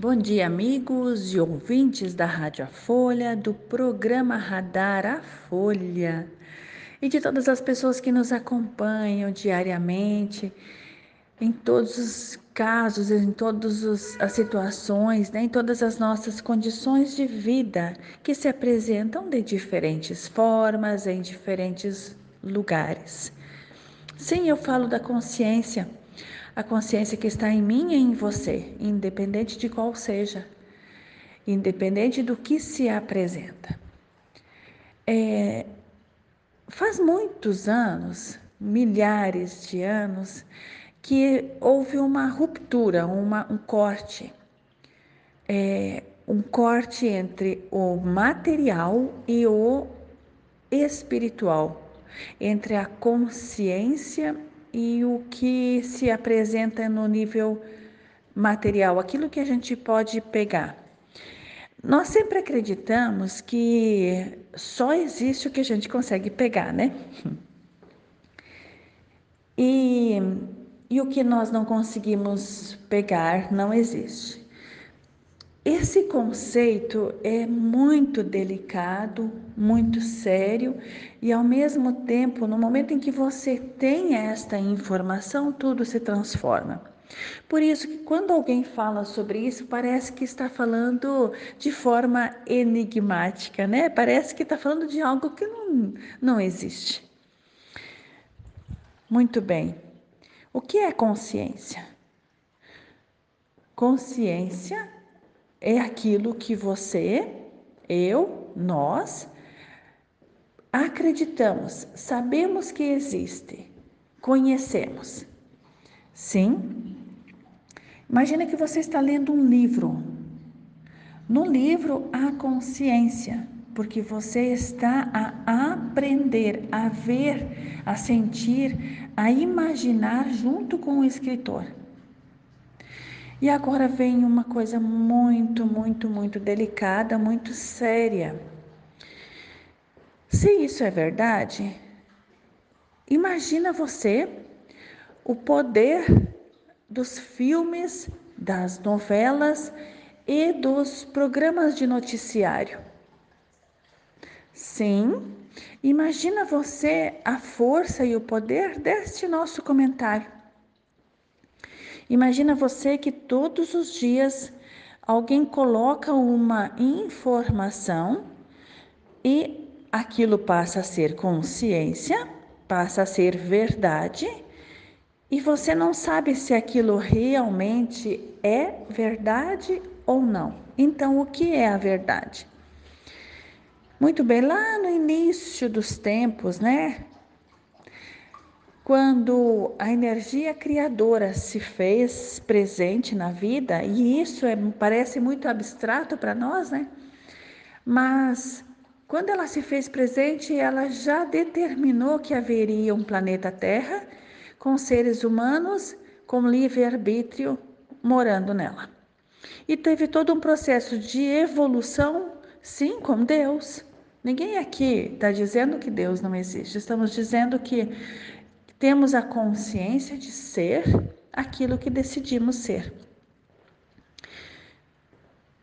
Bom dia, amigos e ouvintes da Rádio A Folha, do programa Radar A Folha e de todas as pessoas que nos acompanham diariamente em todos os casos, em todas as situações, né, em todas as nossas condições de vida que se apresentam de diferentes formas, em diferentes lugares. Sim, eu falo da consciência a consciência que está em mim e em você, independente de qual seja, independente do que se apresenta. É, faz muitos anos, milhares de anos, que houve uma ruptura, uma, um corte. É, um corte entre o material e o espiritual, entre a consciência e o que se apresenta no nível material, aquilo que a gente pode pegar. Nós sempre acreditamos que só existe o que a gente consegue pegar, né? E, e o que nós não conseguimos pegar não existe. Esse conceito é muito delicado, muito sério e, ao mesmo tempo, no momento em que você tem esta informação, tudo se transforma. Por isso que quando alguém fala sobre isso, parece que está falando de forma enigmática, né? Parece que está falando de algo que não, não existe. Muito bem. O que é consciência? Consciência é aquilo que você, eu, nós acreditamos, sabemos que existe, conhecemos. Sim? Imagina que você está lendo um livro. No livro há consciência, porque você está a aprender, a ver, a sentir, a imaginar junto com o escritor. E agora vem uma coisa muito, muito, muito delicada, muito séria. Se isso é verdade, imagina você o poder dos filmes, das novelas e dos programas de noticiário. Sim, imagina você a força e o poder deste nosso comentário. Imagina você que todos os dias alguém coloca uma informação e aquilo passa a ser consciência, passa a ser verdade, e você não sabe se aquilo realmente é verdade ou não. Então, o que é a verdade? Muito bem, lá no início dos tempos, né? Quando a energia criadora se fez presente na vida, e isso é, parece muito abstrato para nós, né? Mas quando ela se fez presente, ela já determinou que haveria um planeta Terra com seres humanos com livre-arbítrio morando nela. E teve todo um processo de evolução, sim, com Deus. Ninguém aqui está dizendo que Deus não existe, estamos dizendo que temos a consciência de ser aquilo que decidimos ser.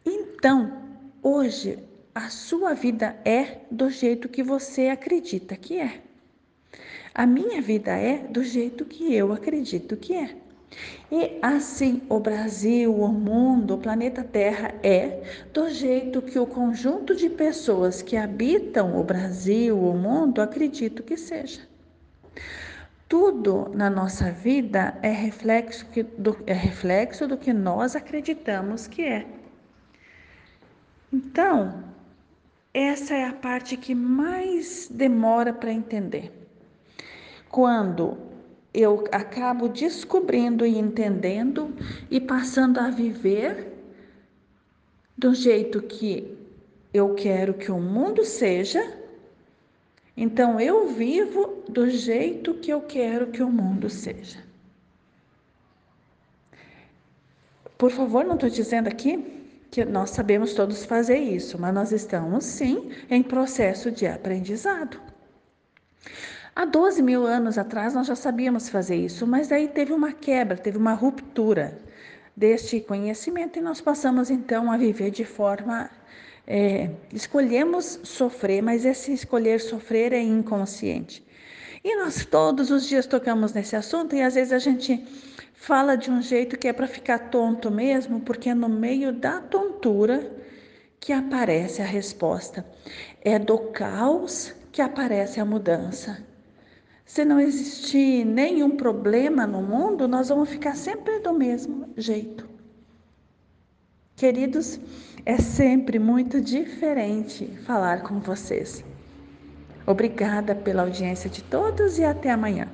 Então, hoje, a sua vida é do jeito que você acredita que é. A minha vida é do jeito que eu acredito que é. E assim o Brasil, o mundo, o planeta Terra é do jeito que o conjunto de pessoas que habitam o Brasil, o mundo, acredito que seja. Tudo na nossa vida é reflexo, do, é reflexo do que nós acreditamos que é. Então, essa é a parte que mais demora para entender. Quando eu acabo descobrindo e entendendo e passando a viver do jeito que eu quero que o mundo seja então eu vivo do jeito que eu quero que o mundo seja. Por favor, não estou dizendo aqui que nós sabemos todos fazer isso, mas nós estamos sim em processo de aprendizado. Há 12 mil anos atrás nós já sabíamos fazer isso, mas aí teve uma quebra, teve uma ruptura. deste conhecimento e nós passamos então a viver de forma. É, escolhemos sofrer, mas esse escolher sofrer é inconsciente. E nós todos os dias tocamos nesse assunto e às vezes a gente fala de um jeito que é para ficar tonto mesmo, porque é no meio da tontura que aparece a resposta. É do caos que aparece a mudança. Se não existir nenhum problema no mundo, nós vamos ficar sempre do mesmo jeito. Queridos, é sempre muito diferente falar com vocês. Obrigada pela audiência de todos e até amanhã.